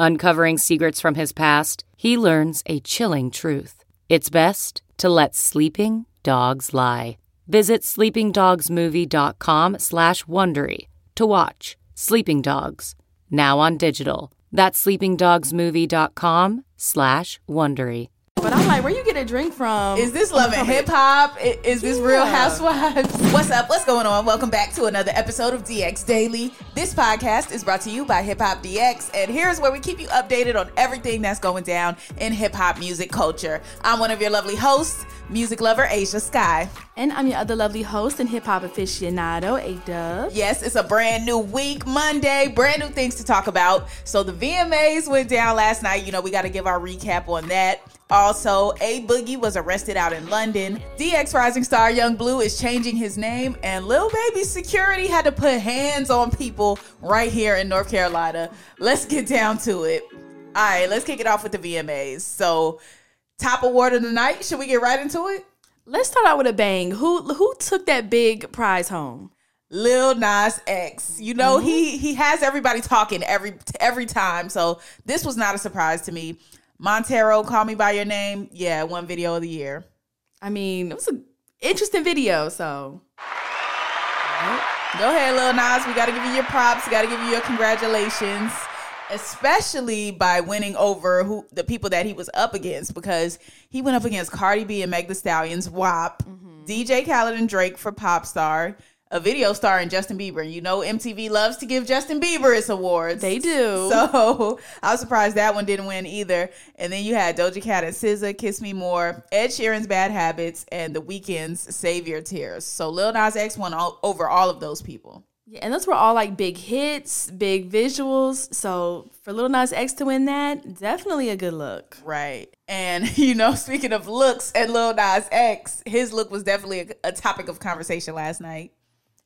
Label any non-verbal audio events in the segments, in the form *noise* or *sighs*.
Uncovering secrets from his past, he learns a chilling truth. It's best to let sleeping dogs lie. Visit sleepingdogsmovie.com slash Wondery to watch Sleeping Dogs, now on digital. That's sleepingdogsmovie.com slash Wondery. But I'm like, where you get a drink from? Is this Love and Hip Hop? Is this Real Housewives? What's up? What's going on? Welcome back to another episode of DX Daily. This podcast is brought to you by Hip Hop DX, and here's where we keep you updated on everything that's going down in hip hop music culture. I'm one of your lovely hosts, music lover Asia Sky. And I'm your other lovely host and hip hop aficionado, A Dub. Yes, it's a brand new week, Monday, brand new things to talk about. So the VMAs went down last night. You know, we got to give our recap on that. Also, A Boogie was arrested out in London. DX Rising Star Yung Bleu is changing his name, and Lil Baby Security had to put hands on people right here in North Carolina. Let's get down to it. All right, let's kick it off with the VMAs. So, top award of the night. Should we get right into it? Let's start out with a bang. Who who took that big prize home? Lil Nas X. You know, mm-hmm. he he has everybody talking every every time. So this was not a surprise to me. Montero, Call Me By Your Name. Yeah, won video of the year. I mean, it was an interesting video, so Go ahead, Lil Nas. We got to give you your props. We got to give you your congratulations, especially by winning over who the people that he was up against because he went up against Cardi B and Meg Thee Stallion's WAP, mm-hmm. DJ Khaled and Drake for Pop Star, a video starring Justin Bieber. You know MTV loves to give Justin Bieber its awards. They do. *laughs* So I was surprised that one didn't win either. And then you had Doja Cat and SZA, Kiss Me More, Ed Sheeran's Bad Habits, and The Weeknd's Save Your Tears. So Lil Nas X won all, over all of those people. yeah, and those were all like big hits, big visuals. So for Lil Nas X to win that, definitely a good look. Right. And, *laughs* you know, speaking of looks and Lil Nas X, his look was definitely a, a topic of conversation last night.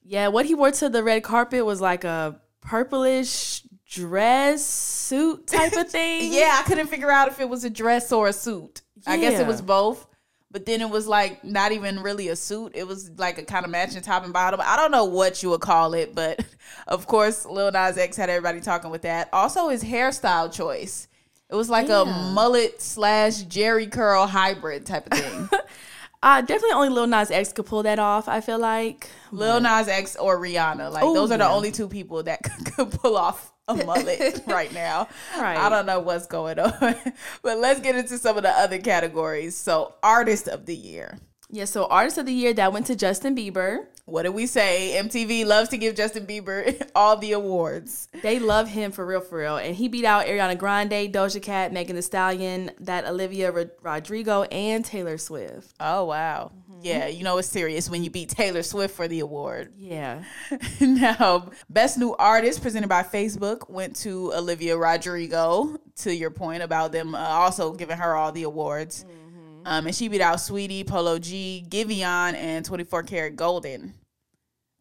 Yeah, what he wore to the red carpet was like a purplish dress suit type of *laughs* thing. Yeah, I couldn't figure out if it was a dress or a suit. I guess it was both. But then it was like not even really a suit. It was like a kind of matching top and bottom. I don't know what you would call it, but *laughs* of course, Lil Nas X had everybody talking with that. Also, his hairstyle choice. It was like a mullet slash Jheri curl hybrid type of thing. *laughs* Uh, definitely only Lil Nas X could pull that off, I feel like. Lil Nas X or Rihanna. Like Oh, those are the yeah. only two people that *laughs* could pull off a mullet *laughs* right now. Right. I don't know what's going on. *laughs* but let's get into some of the other categories. So, artist of the year. Yeah, so Artist of the Year, that went to Justin Bieber. What did we say? MTV loves to give Justin Bieber *laughs* all the awards. They love him for real, for real. And he beat out Ariana Grande, Doja Cat, Megan Thee Stallion, that Olivia Rod- Rodrigo, and Taylor Swift. Oh wow. Yeah, you know it's serious when you beat Taylor Swift for the award. Yeah. *laughs* now, best new artist presented by Facebook went to Olivia Rodrigo. To your point about them uh, also giving her all the awards, um, and she beat out Saweetie, Polo G, Giveon, and Twenty Four Karat Golden.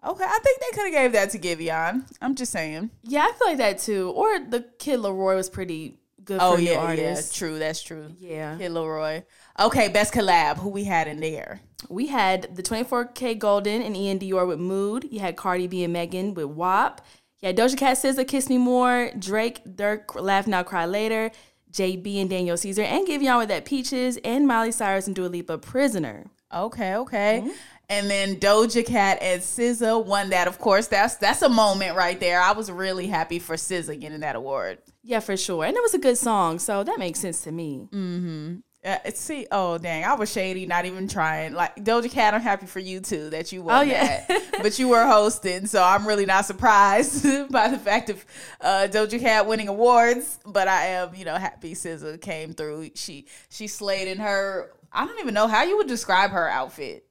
Okay, I think they could have gave that to Giveon. I'm just saying. Yeah, I feel like that too. Or the Kid Laroi was pretty good for Oh yeah, yeah, true. That's true. Yeah. Kid Laroi. Okay, best collab. Who we had in there? We had the 24K Golden and Iann Dior with Mood. You had Cardi B and Megan with WAP. You had Doja Cat, SZA, Kiss Me More, Drake, Durk, Laugh Now, Cry Later, JB and Daniel Caesar, and Giveon with that Peaches, and Miley Cyrus and Dua Lipa, Prisoner. Okay, okay. Mm-hmm. And then Doja Cat and SZA won that. Of course, that's that's a moment right there. I was really happy for SZA getting that award. Yeah, for sure. And it was a good song, so that makes sense to me. Mm-hmm. Uh, see, oh dang, I was shady, not even trying. Like Doja Cat, I'm happy for you too that you won Oh, yeah. that. but you were hosting, so I'm really not surprised *laughs* by the fact of uh, Doja Cat winning awards. But I am, you know, happy SZA came through. She she slayed in her. I don't even know how you would describe her outfit.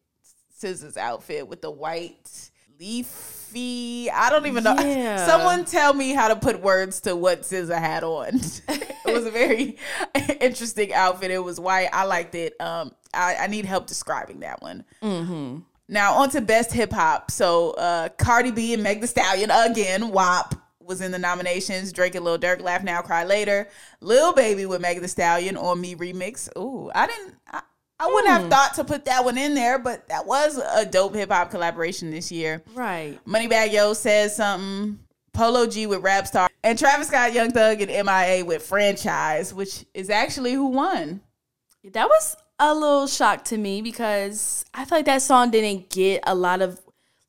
SZA's outfit with the white leafy. I don't even know. Yeah. Someone tell me how to put words to what SZA had on. *laughs* it was a very *laughs* interesting outfit. It was white. I liked it. Um, I, I need help describing that one. Now on to best hip hop. So uh, Cardi B and Meg Thee Stallion again. WAP was in the nominations. Drake and Lil Durk. Laugh Now, Cry Later. Lil Baby with Meg Thee Stallion on Me remix. Ooh, I didn't. I, I wouldn't have hmm. thought to put that one in there, but that was a dope hip hop collaboration this year. Right. Moneybagg Yo says something. Polo G with Rap Star. And Travis Scott, Young Thug, and MIA with Franchise, which is actually who won. That was a little shock to me because I feel like that song didn't get a lot of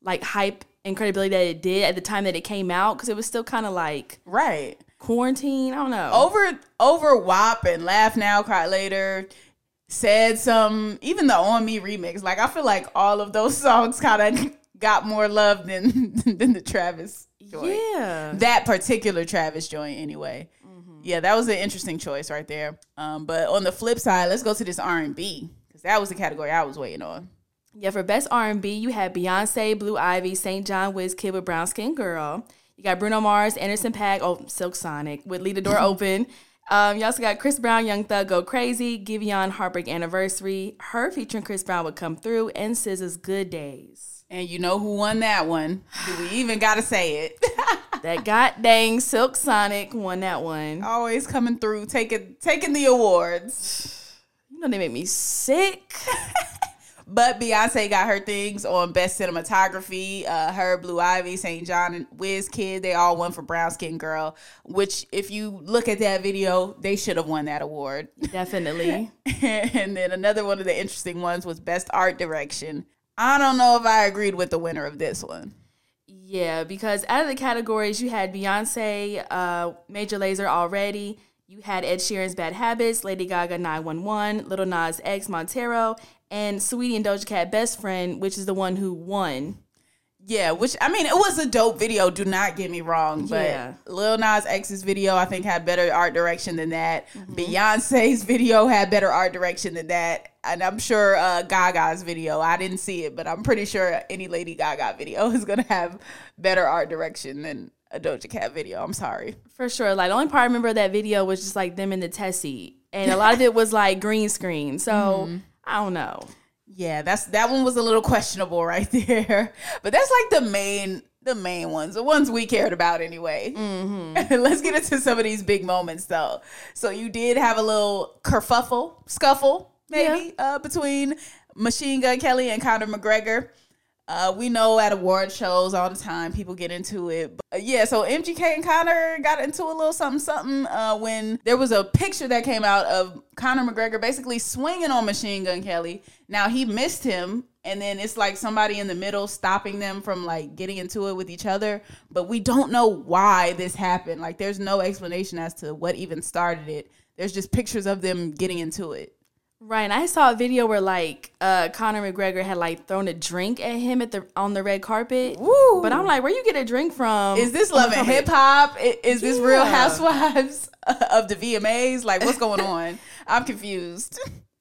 like hype and credibility that it did at the time that it came out because it was still kind of like Right. quarantine. I don't know. Over over WAP and Laugh Now, Cry Later said some even the On Me remix. Like I feel like all of those songs kind of got more love than *laughs* than the Travis joint. yeah. That particular Travis joint anyway. Yeah, that was an interesting choice right there. Um, but on the flip side, let's go to this R and B because that was the category I was waiting on. Yeah, for best R and B, you had Beyonce, Blue Ivy, Saint JHN Wiz Kid with Brown Skin Girl. You got Bruno Mars, Anderson Paak, oh Silk Sonic with Leave the Door *laughs* Open. Um, you also got Chris Brown, Young Thug, Go Crazy, Giveon, Heartbreak Anniversary, her featuring Chris Brown would come through, and SZA's Good Days. And you know who won that one? Do we even got to say it? *laughs* That god dang Silk Sonic won that one. Always coming through, taking taking the awards. *sighs* You know they make me sick. *laughs* But Beyonce got her things on best cinematography. Uh, her, Blue Ivy, Saint JHN, and Wizkid, they all won for Brown Skin Girl. Which, if you look at that video, they should have won that award. Definitely. *laughs* and then another one of the interesting ones was best art direction. I don't know if I agreed with the winner of this one. Yeah, because out of the categories, you had Beyonce, uh, Major Lazer already. You had Ed Sheeran's Bad Habits, Lady Gaga 911, Little Nas X Montero, and Saweetie and Doja Cat Best Friend, which is the one who won. Yeah, which I mean, it was a dope video. Do not get me wrong, but Yeah. Lil Nas X's video I think had better art direction than that. Beyonce's *laughs* video had better art direction than that, and I'm sure uh, Gaga's video. I didn't see it, but I'm pretty sure any Lady Gaga video *laughs* is gonna have better art direction than a Doja Cat video. I'm sorry. For sure. Like, the only part I remember of that video was just like them in the test seat. And a lot of it was like green screen. So, I don't know. Yeah, that's that one was a little questionable *laughs* right there, but that's like the main the main ones, the ones we cared about anyway. *laughs* Let's get into some of these big moments though. So you did have a little kerfuffle, scuffle maybe uh, between Machine Gun Kelly and Conor McGregor. Uh, we know at award shows all the time people get into it. But, uh, yeah, so MGK and Conor got into a little something something uh, when there was a picture that came out of Conor McGregor basically swinging on Machine Gun Kelly. Now he missed him, and then it's like somebody in the middle stopping them from like getting into it with each other. But we don't know why this happened. Like there's no explanation as to what even started it. There's just pictures of them getting into it. Right, and I saw a video where like uh Conor McGregor had like thrown a drink at him at the on the red carpet. Woo. But I'm like, where you get a drink from? Is this Love and Hip Hop? Is this Real Housewives *laughs* of the VMAs? Like, what's going *laughs* on? I'm confused.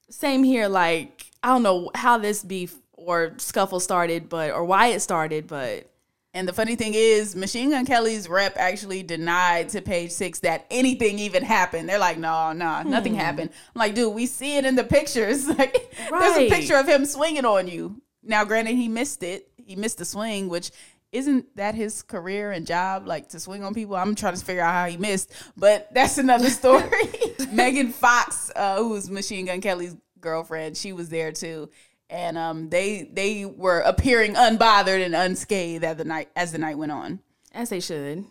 Same here. Like I don't know how this beef or scuffle started, but or why it started, but And the funny thing is, Machine Gun Kelly's rep actually denied to Page Six that anything even happened. They're like, no, no, nothing happened. I'm like, dude, we see it in the pictures. *laughs* Like, there's a picture of him swinging on you. Now, granted, he missed it. He missed the swing, which isn't that his career and job, like to swing on people? I'm trying to figure out how he missed, but that's another *laughs* story. *laughs* Megan Fox, uh, who's Machine Gun Kelly's girlfriend, she was there too and um, they they were appearing unbothered and unscathed as the night as the night went on. as they should.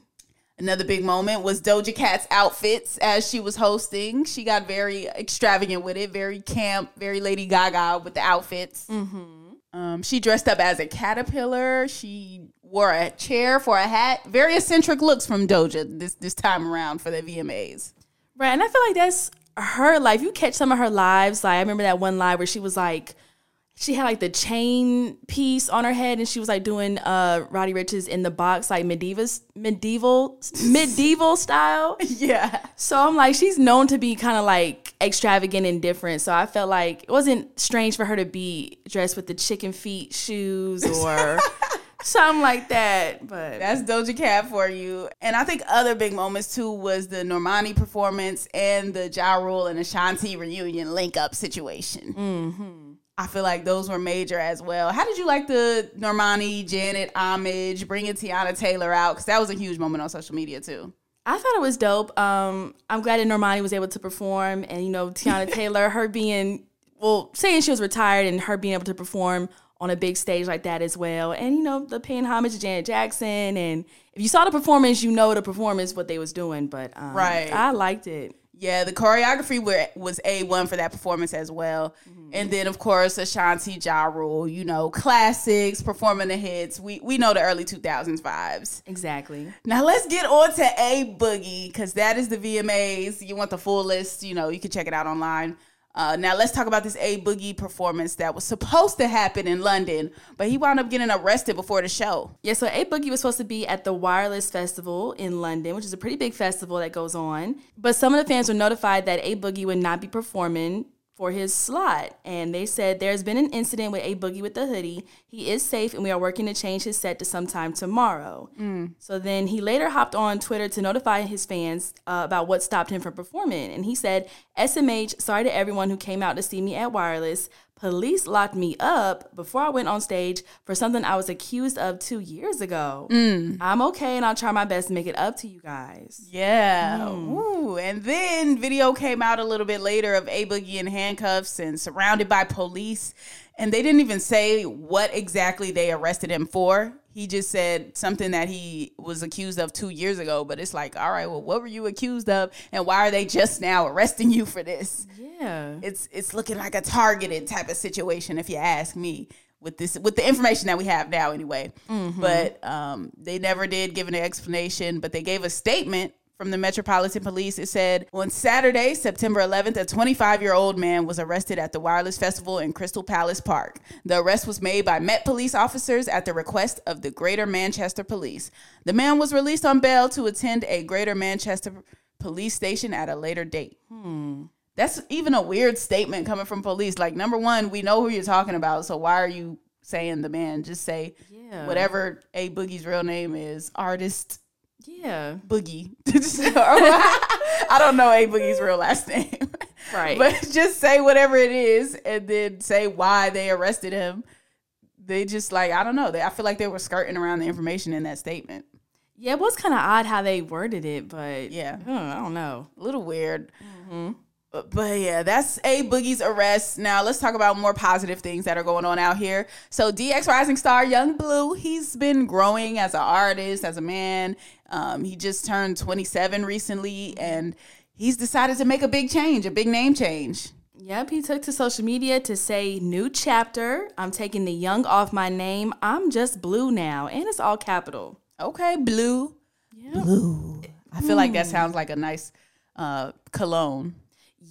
Another big moment was Doja Cat's outfits as she was hosting. She got very extravagant with it, very camp, very Lady Gaga with the outfits. Um, she dressed up as a caterpillar. She wore a chair for a hat. Very eccentric looks from Doja this this time around for the VMAs. Right, and I feel like that's her life, you catch some of her lives. Like I remember that one live where she was like, she had like the chain piece on her head, and she was like doing uh Roddy Ricch's in the box, like medieval, medieval, *laughs* medieval style. Yeah. So I'm like, she's known to be kind of like extravagant and different. So I felt like it wasn't strange for her to be dressed with the chicken feet shoes or *laughs* something like that. But That's Doja Cat for you. And I think other big moments too was the Normani performance and the Ja Rule and Ashanti reunion link up situation. Mm-hmm. I feel like those were major as well. How did you like the Normani, Janet homage, bringing Teyana Taylor out? Because that was a huge moment on social media too. I thought it was dope. Um, I'm glad that Normani was able to perform, and you know, Teyana *laughs* Taylor, her being well, saying she was retired and her being able to perform on a big stage like that as well, and you know, the paying homage to Janet Jackson. And if you saw the performance, you know the performance what they was doing. But um, Right. I liked it. Yeah, the choreography were, was A1 for that performance as well. Mm-hmm. And then, of course, Ashanti, Ja Rule, you know, classics, performing the hits. We, we know the early 2000s vibes. Exactly. Now let's get on to A Boogie because that is the VMAs. You want the full list, you know, you can check it out online. Uh, now let's talk about this A Boogie performance that was supposed to happen in London, but he wound up getting arrested before the show. Yeah, so A Boogie was supposed to be at the Wireless Festival in London, which is a pretty big festival that goes on. But some of the fans were notified that A Boogie would not be performing for his slot. And they said there's been an incident with A Boogie with the hoodie. He is safe and we are working to change his set to sometime tomorrow. So then he later hopped on Twitter to notify his fans uh, about what stopped him from performing. And he said, SMH, sorry to everyone who came out to see me at Wireless. Police locked me up before I went on stage for something I was accused of two years ago. Mm. I'm okay and I'll try my best to make it up to you guys. Yeah. Mm. Ooh. And then video came out a little bit later of A Boogie in handcuffs and surrounded by police. And they didn't even say what exactly they arrested him for. He just said something that he was accused of two years ago. But it's like, all right, well, what were you accused of? And why are they just now arresting you for this? Yeah. It's it's looking like a targeted type of situation, if you ask me. With this, with the information that we have now, anyway. But um, they never did give an explanation. But they gave a statement from the Metropolitan Police. It said on Saturday, September 11th, a 25 year old man was arrested at the Wireless Festival in Crystal Palace Park. The arrest was made by Met Police officers at the request of the Greater Manchester Police. The man was released on bail to attend a Greater Manchester police station at a later date. Hmm. That's even a weird statement coming from police. Like, number one, we know who you're talking about, so why are you saying the man? Just say Yeah. whatever A Boogie's real name is, artist Yeah. Boogie. *laughs* I don't know A Boogie's real last name. Right. But just say whatever it is and then say why they arrested him. They just like, I don't know. They, I feel like they were skirting around the information in that statement. Yeah, it was kind of odd how they worded it, but Yeah. I don't know. a little weird. Mm-hmm. But, but yeah, that's a Boogie's arrest. Now let's talk about more positive things that are going on out here. So DX Rising star Yung Bleu, he's been growing as an artist, as a man. Um, he just turned 27 recently, and he's decided to make a big change, a big name change. Yep, he took to social media to say, New chapter. I'm taking the young off my name. I'm just blue now. And it's all capital. Okay, Blue. Blue. I feel like that sounds like a nice uh, cologne.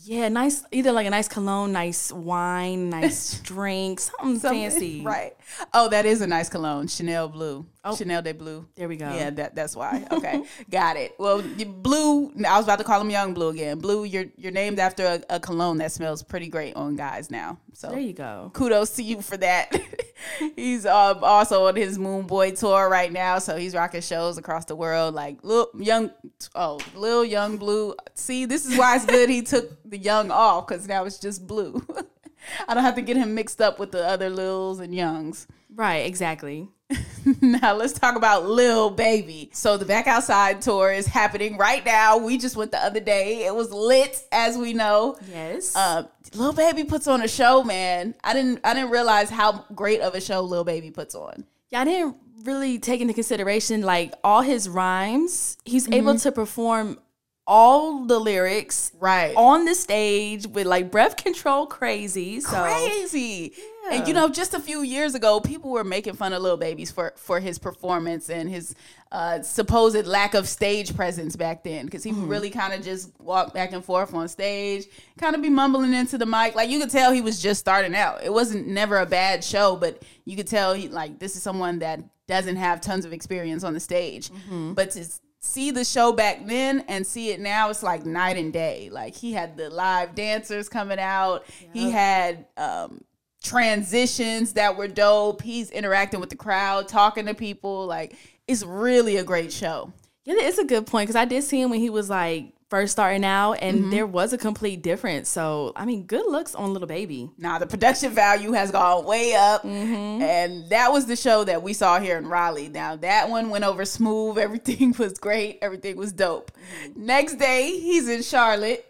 Yeah, nice. Either like a nice cologne, nice wine, nice *laughs* drink, something, fancy. Right. Oh, that is a nice cologne. Chanel Blue. Oh. Chanel de Blue. There we go. Yeah, that, that's why. *laughs* Okay, got it. Well, Blue. I was about to call him Yung Bleu again. Blue, you're you're named after a, a cologne that smells pretty great on guys now. So There you go. kudos to you for that. *laughs* he's um, also on his Moon Boy tour right now, so he's rocking shows across the world. Like Lil Young, oh Lil Yung Bleu. See, this is why it's good he took the Young off because now it's just Blue. *laughs* I don't have to get him mixed up with the other Lils and Youngs. Right, exactly. *laughs* now let's talk about Lil Baby. So the Back Outside tour is happening right now. We just went the other day. It was lit, as we know. Yes. Uh, Lil Baby puts on a show, man. I didn't I didn't realize how great of a show Lil Baby puts on. yeah, I didn't really take into consideration like all his rhymes. He's able to perform all the lyrics Right. on the stage with like breath control crazy. So Crazy. And you know, just a few years ago, people were making fun of Lil Babies for for his performance and his uh, supposed lack of stage presence back then, because he would really kind of just walked back and forth on stage, kind of be mumbling into the mic. Like you could tell he was just starting out. It wasn't never a bad show, but you could tell he like this is someone that doesn't have tons of experience on the stage. But to see the show back then and see it now, it's like night and day. Like he had the live dancers coming out. He had um, transitions that were dope. He's interacting with the crowd, talking to people. Like it's really a great show. Yeah, it's a good point because I did see him when he was like first starting out, and Mm-hmm. there was a complete difference. So I mean, good looks on little baby. Now the production value has gone way up, and that was the show that we saw here in Raleigh. Now that one went over smooth. *laughs* Everything was great. Everything was dope. Next day, he's in Charlotte,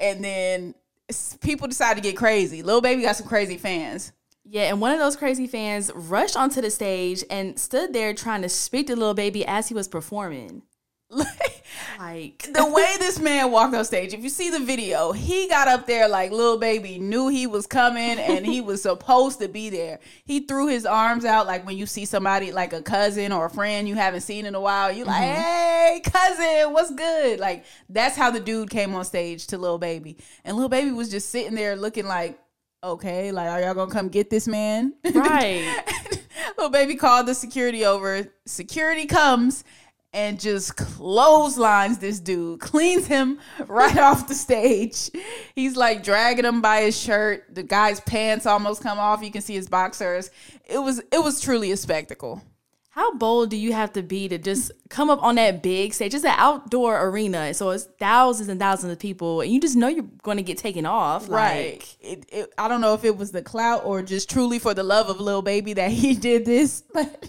and then people decide to get crazy. Lil Baby got some crazy fans. Yeah, and one of those crazy fans rushed onto the stage and stood there trying to speak to little baby as he was performing. *laughs* Like the way this man walked on stage, if you see the video, he got up there like little Baby knew he was coming and he was supposed to be there. He threw his arms out like when you see somebody like a cousin or a friend you haven't seen in a while. You like, mm-hmm. hey, cousin, what's good? Like that's how the dude came on stage to little Baby, and little Baby was just sitting there looking like, okay, like are y'all gonna come get this man? *laughs* right. *laughs* Little baby called the security over. Security comes and just clotheslines this dude, cleans him right off the stage. He's like dragging him by his shirt. The guy's pants almost come off. You can see his boxers. It was it was truly a spectacle. How bold do you have to be to just come up on that big stage? just an outdoor arena, so it's thousands and thousands of people, and you just know you're going to get taken off. Right. Like, It, it, I don't know if it was the clout or just truly for the love of Lil Baby that he *laughs* did this, but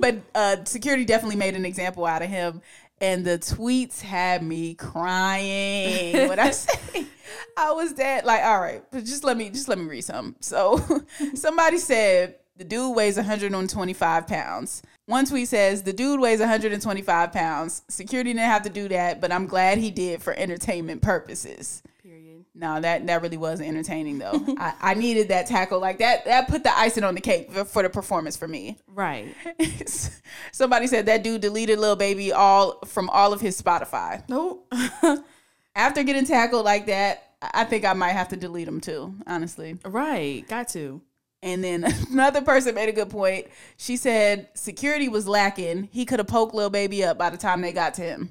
but uh, security definitely made an example out of him, and the tweets had me crying. when I *laughs* say I was dead, like all right, but just let me just let me read some. So *laughs* somebody said the dude weighs 125 pounds. One tweet says the dude weighs 125 pounds. Security didn't have to do that, but I'm glad he did for entertainment purposes. period. No, that that really wasn't entertaining though. *laughs* I, I needed that tackle like that. That put the icing on the cake for, for the performance for me. Right. *laughs* Somebody said that dude deleted Lil Baby all from all of his Spotify. Nope. *laughs* After getting tackled like that, I think I might have to delete him too, honestly. right. Got to. And then *laughs* another person made a good point. She said security was lacking. He could have poked little Baby up by the time they got to him.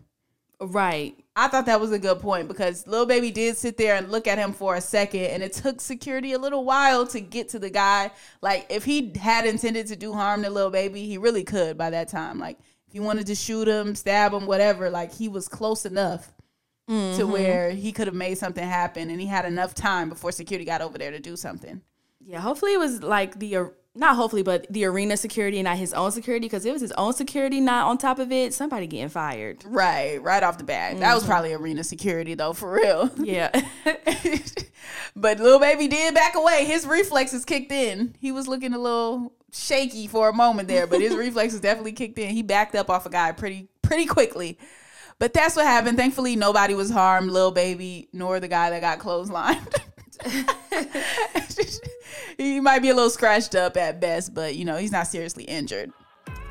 Right. I thought that was a good point because little Baby did sit there and look at him for a second, and it took security a little while to get to the guy. Like, if he had intended to do harm to little Baby, he really could by that time. Like, if he wanted to shoot him, stab him, whatever, like, he was close enough to mm-hmm. where he could have made something happen, and he had enough time before security got over there to do something. Yeah. Hopefully it was like the uh, not hopefully, but the arena security, and not his own security, because it was his own security not on top of it. Somebody getting fired. Right, right off the bat. That was mm-hmm. probably arena security, though, for real. Yeah. *laughs* but Lil Baby did back away. His reflexes kicked in. He was looking a little shaky for a moment there, but his *laughs* reflexes definitely kicked in. He backed up off a guy pretty pretty quickly. But that's what happened. Thankfully, nobody was harmed, Lil Baby, nor the guy that got clotheslined. *laughs* he might be a little scratched up at best, but you know, he's not seriously injured.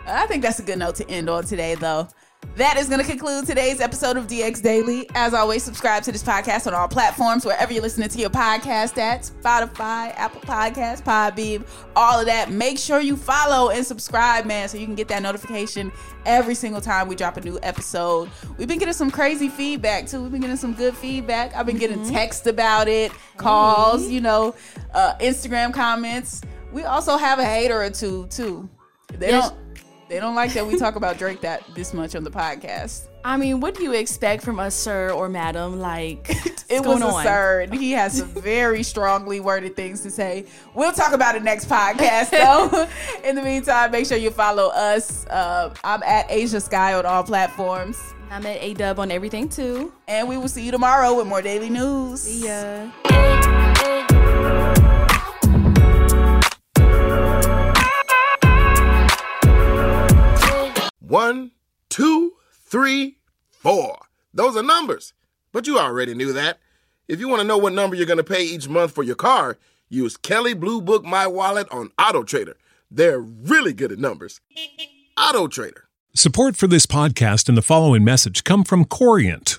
I think that's a good note to end on today, though. That is going to conclude today's episode of DX Daily. As always, subscribe to this podcast on all platforms, wherever you're listening to your podcast at Spotify, Apple Podcasts, Podbean, all of that. Make sure you follow and subscribe, man, so you can get that notification every single time we drop a new episode. We've been getting some crazy feedback, too. We've been getting some good feedback. I've been getting texts about it, calls, you know, uh, Instagram comments. We also have a hater or two, too. They Yes. don't. They don't like that we talk about Drake that this much on the podcast. I mean, what do you expect from us, sir or madam? Like, *laughs* It was going on? absurd. He has some very strongly worded things to say. We'll talk about it next podcast, though. *laughs* In the meantime, make sure you follow us. Uh, I'm at Asia Sky on all platforms. I'm at A Dub on everything too. And we will see you tomorrow with more daily news. See ya. One, two, three, four. Those are numbers. But you already knew that. If you want to know what number you're going to pay each month for your car, Use Kelley Blue Book My Wallet on Auto Trader. They're really good at numbers. Auto Trader. Support for this podcast and the following message come from Corient.